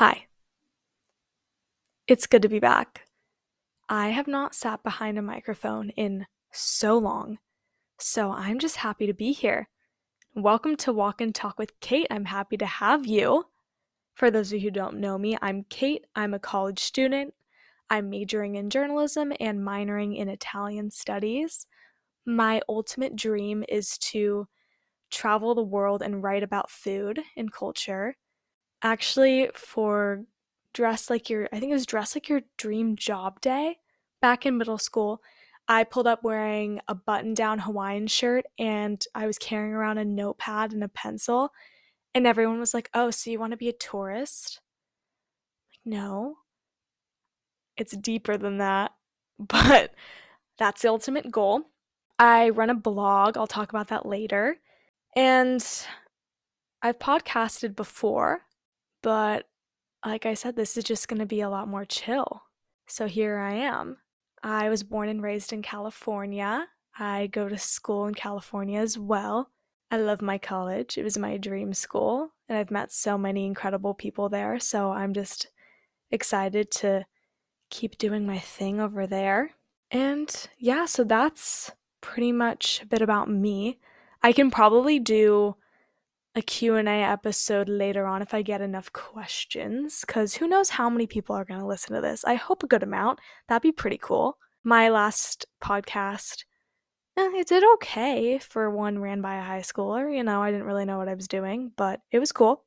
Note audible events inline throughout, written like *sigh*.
Hi. It's good to be back. I have not sat behind a microphone in so long, so I'm just happy to be here. Welcome to Walk and Talk with Kate. I'm happy to have you. For those of you who don't know me, I'm Kate. I'm a college student. I'm majoring in journalism and minoring in Italian studies. My ultimate dream is to travel the world and write about food and culture. Actually, for dress like your, I think it was dress like your dream job day back in middle school, I pulled up wearing a button down Hawaiian shirt and I was carrying around a notepad and a pencil. And everyone was like, Oh, so you want to be a tourist? Like, no. It's deeper than that. *laughs* But that's the ultimate goal. I run a blog. I'll talk about that later. And I've podcasted before, but like I said, this is just going to be a lot more chill. So here I am. I was born and raised in California. I go to school in California as well. I love my college. It was my dream school, and I've met so many incredible people there. So I'm just excited to keep doing my thing over there. And yeah, so that's pretty much a bit about me. I can probably do a Q&A episode later on if I get enough questions cuz who knows how many people are going to listen to this. I hope a good amount. That'd be pretty cool. My last podcast eh, it did okay for one ran by a high schooler. You know, I didn't really know what I was doing, but it was cool.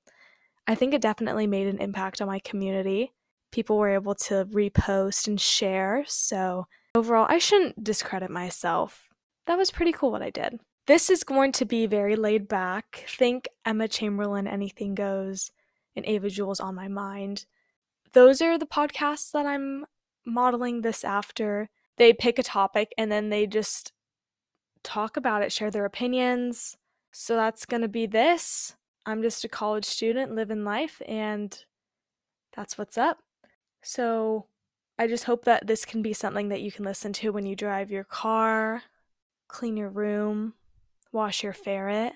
I think it definitely made an impact on my community. People were able to repost and share. So, overall, I shouldn't discredit myself. That was pretty cool what I did. This is going to be very laid back. Think Emma Chamberlain, Anything Goes, and Ava Jules on my mind. Those are the podcasts that I'm modeling this after. They pick a topic and then they just talk about it, share their opinions. So that's going to be this. I'm just a college student living life, and that's what's up. So I just hope that this can be something that you can listen to when you drive your car, clean your room, wash your ferret,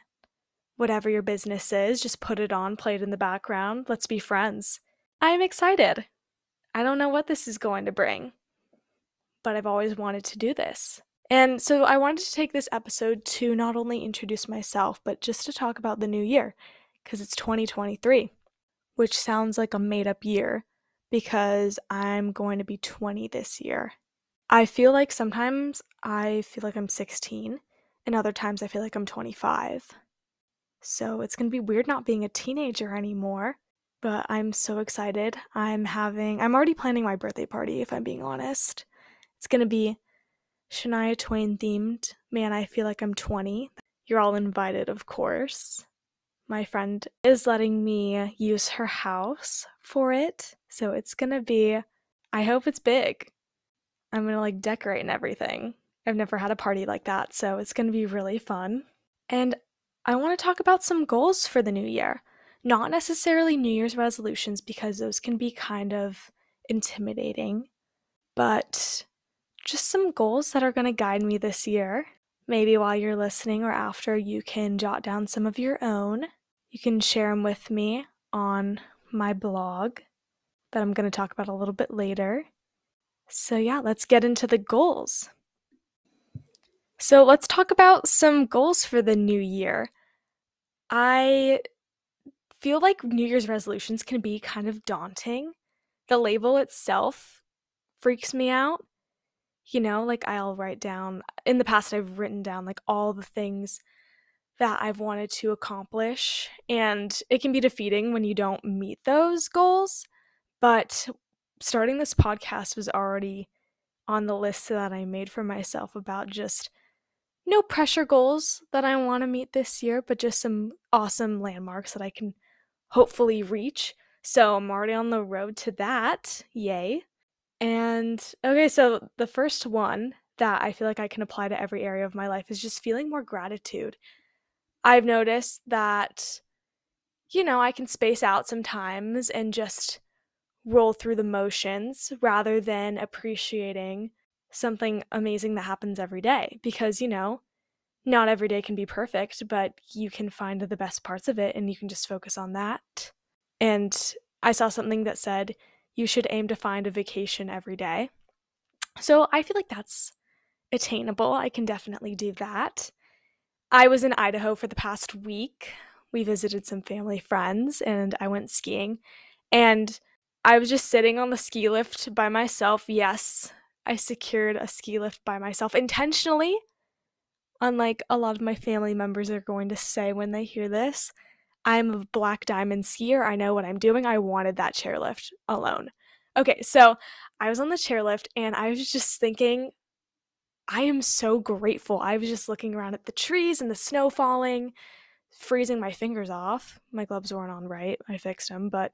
whatever your business is, just put it on, play it in the background. Let's be friends. I'm excited. I don't know what this is going to bring, but I've always wanted to do this. And so I wanted to take this episode to not only introduce myself, but just to talk about the new year, because it's 2023, which sounds like a made up year because I'm going to be 20 this year. I feel like sometimes I feel like I'm 16 and other times I feel like I'm 25. So it's going to be weird not being a teenager anymore, but I'm so excited. I'm having, I'm already planning my birthday party, if I'm being honest. It's going to be Shania Twain themed. Man, I feel like I'm 20. You're all invited, of course. My friend is letting me use her house for it. So it's going to be, I hope it's big. I'm going to like decorate and everything. I've never had a party like that, so it's going to be really fun. And I want to talk about some goals for the new year. Not necessarily New Year's resolutions, because those can be kind of intimidating, but just some goals that are going to guide me this year. Maybe while you're listening or after, you can jot down some of your own. You can share them with me on my blog that I'm going to talk about a little bit later. So, yeah, let's get into the goals. So let's talk about some goals for the new year. I feel like New Year's resolutions can be kind of daunting. The label itself freaks me out. You know, like I'll write down, in the past, I've written down like all the things that I've wanted to accomplish, and it can be defeating when you don't meet those goals. But starting this podcast was already on the list that I made for myself about just no pressure goals that I want to meet this year, but just some awesome landmarks that I can hopefully reach. So I'm already on the road to that. Yay. And okay, so the first one that I feel like I can apply to every area of my life is just feeling more gratitude. I've noticed that, you know, I can space out sometimes and just roll through the motions rather than appreciating something amazing that happens every day because, you know, not every day can be perfect, but you can find the best parts of it and you can just focus on that. And I saw something that said you should aim to find a vacation every day. So I feel like that's attainable. I can definitely do that. I was in Idaho for the past week. We visited some family friends and I went skiing. And I was just sitting on the ski lift by myself. Yes, I secured a ski lift by myself intentionally. Unlike a lot of my family members are going to say when they hear this, I'm a black diamond skier. I know what I'm doing. I wanted that chairlift alone. Okay, so I was on the chairlift and I was just thinking, I am so grateful. I was just looking around at the trees and the snow falling, freezing my fingers off. My gloves weren't on right. I fixed them, but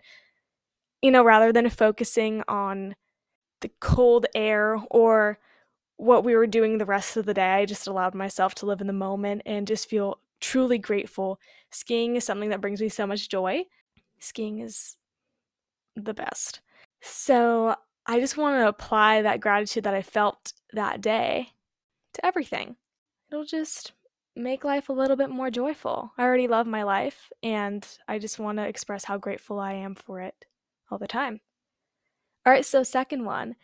you know, rather than focusing on the cold air or what we were doing the rest of the day, I just allowed myself to live in the moment and just feel truly grateful. Skiing is something that brings me so much joy. Skiing is the best. So I just want to apply that gratitude that I felt that day to everything. It'll just make life a little bit more joyful. I already love my life, and I just want to express how grateful I am for it all the time. All right, so second one,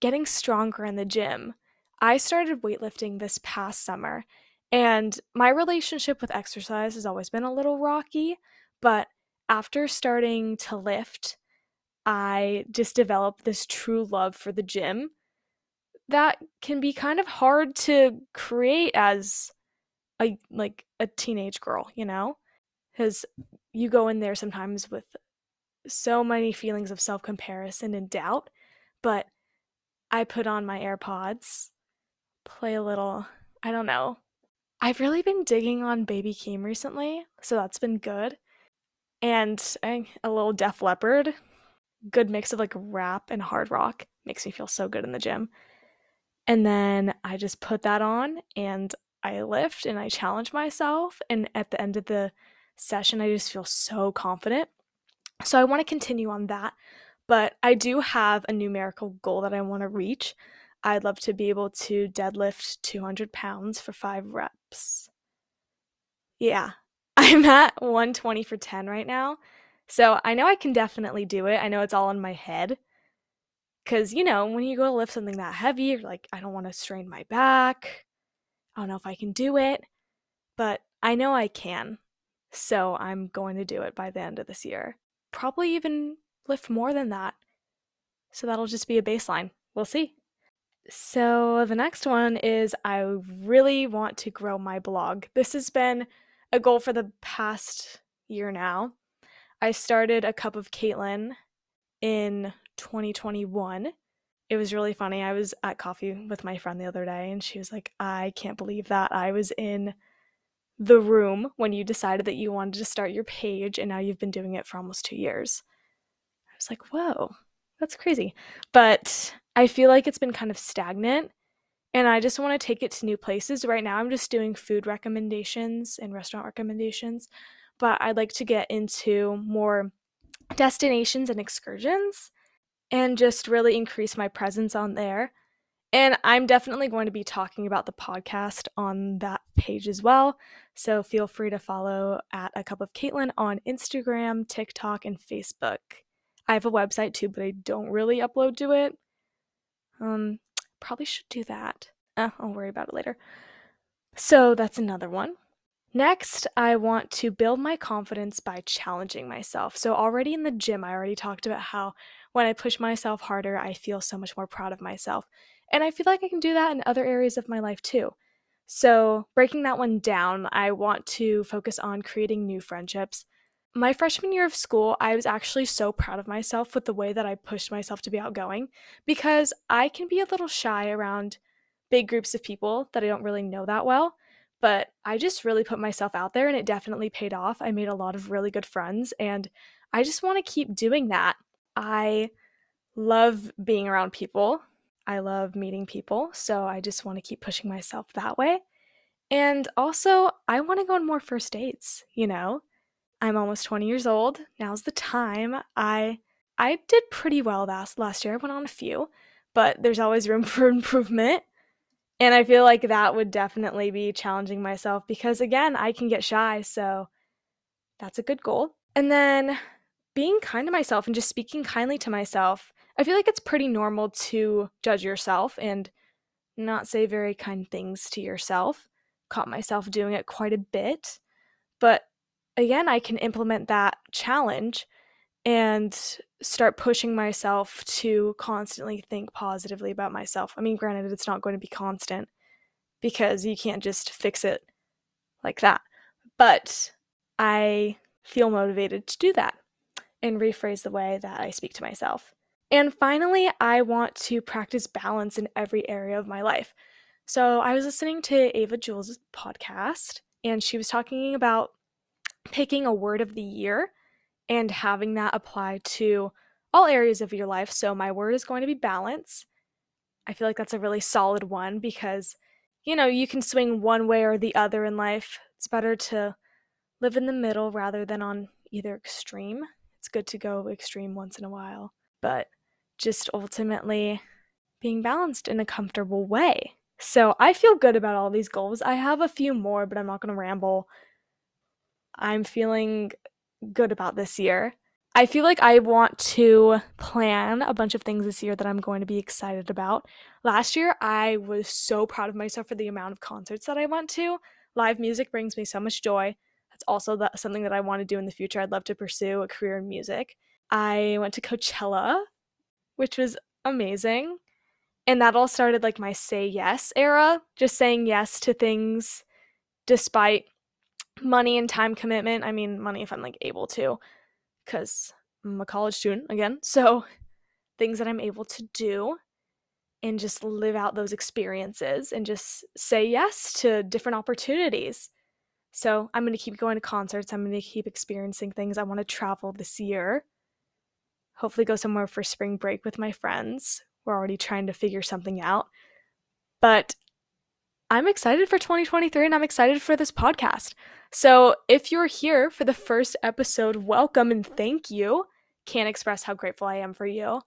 getting stronger in the gym. I started weightlifting this past summer, and my relationship with exercise has always been a little rocky, but after starting to lift, I just developed this true love for the gym that can be kind of hard to create as a like a teenage girl, you know? Cuz you go in there sometimes with so many feelings of self-comparison and doubt, but I put on my AirPods, play a little, I don't know. I've really been digging on Baby Keem recently, so that's been good. And a little Def Leppard, good mix of like rap and hard rock, makes me feel so good in the gym. And then I just put that on and I lift and I challenge myself. And at the end of the session, I just feel so confident. So I want to continue on that. But I do have a numerical goal that I want to reach. I'd love to be able to deadlift 200 pounds for five reps. Yeah, *laughs* I'm at 120 for 10 right now. So I know I can definitely do it. I know it's all in my head. Because, you know, when you go to lift something that heavy, you're like, I don't want to strain my back. I don't know if I can do it. But I know I can. So I'm going to do it by the end of this year. Probably even lift more than that. So that'll just be a baseline. We'll see. So the next one is I really want to grow my blog. This has been a goal for the past year now. I started a cup of Caitlin in 2021. It was really funny. I was at coffee with my friend the other day and she was like, I can't believe that I was in the room when you decided that you wanted to start your page and now you've been doing it for almost two years. I was like, whoa, that's crazy. But I feel like it's been kind of stagnant and I just want to take it to new places. Right now, I'm just doing food recommendations and restaurant recommendations, but I'd like to get into more destinations and excursions and just really increase my presence on there. And I'm definitely going to be talking about the podcast on that page as well. So feel free to follow at a cup of Caitlin on Instagram, TikTok, and Facebook. I have a website too, but I don't really upload to it. Um, probably should do that. Uh, I'll worry about it later. So that's another one. Next, I want to build my confidence by challenging myself. So, already in the gym, I already talked about how when I push myself harder, I feel so much more proud of myself. And I feel like I can do that in other areas of my life too. So, breaking that one down, I want to focus on creating new friendships. My freshman year of school, I was actually so proud of myself with the way that I pushed myself to be outgoing because I can be a little shy around big groups of people that I don't really know that well. But I just really put myself out there and it definitely paid off. I made a lot of really good friends and I just want to keep doing that. I love being around people. I love meeting people. So I just want to keep pushing myself that way. And also, I want to go on more first dates, you know? I'm almost 20 years old. Now's the time. I I did pretty well last last year. I went on a few, but there's always room *laughs* for improvement. And I feel like that would definitely be challenging myself because, again, I can get shy. So that's a good goal. And then being kind to myself and just speaking kindly to myself. I feel like it's pretty normal to judge yourself and not say very kind things to yourself. Caught myself doing it quite a bit. But again, I can implement that challenge and start pushing myself to constantly think positively about myself. I mean, granted, it's not going to be constant because you can't just fix it like that. But I feel motivated to do that and rephrase the way that I speak to myself. And finally, I want to practice balance in every area of my life. So I was listening to Ava Jules' podcast, and she was talking about picking a word of the year and having that apply to all areas of your life. So my word is going to be balance. I feel like that's a really solid one because, you know, you can swing one way or the other in life. It's better to live in the middle rather than on either extreme. It's good to go extreme once in a while, but just ultimately being balanced in a comfortable way. So I feel good about all these goals. I have a few more, but I'm not going to ramble. I'm feeling good about this year. I feel like I want to plan a bunch of things this year that I'm going to be excited about. Last year, I was so proud of myself for the amount of concerts that I went to. Live music brings me so much joy. That's also the, something that I want to do in the future. I'd love to pursue a career in music. I went to Coachella, which was amazing. And that all started like my say yes era, just saying yes to things despite money and time commitment. I mean, money if I'm like able to, because I'm a college student again. *laughs* So things that I'm able to do and just live out those experiences and just say yes to different opportunities. So I'm going to keep going to concerts. I'm going to keep experiencing things. I want to travel this year. Hopefully, go somewhere for spring break with my friends. We're already trying to figure something out. But I'm excited for 2023 and I'm excited for this podcast. So, if you're here for the first episode, welcome and thank you. Can't express how grateful I am for you.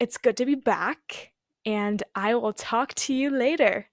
It's good to be back, and I will talk to you later.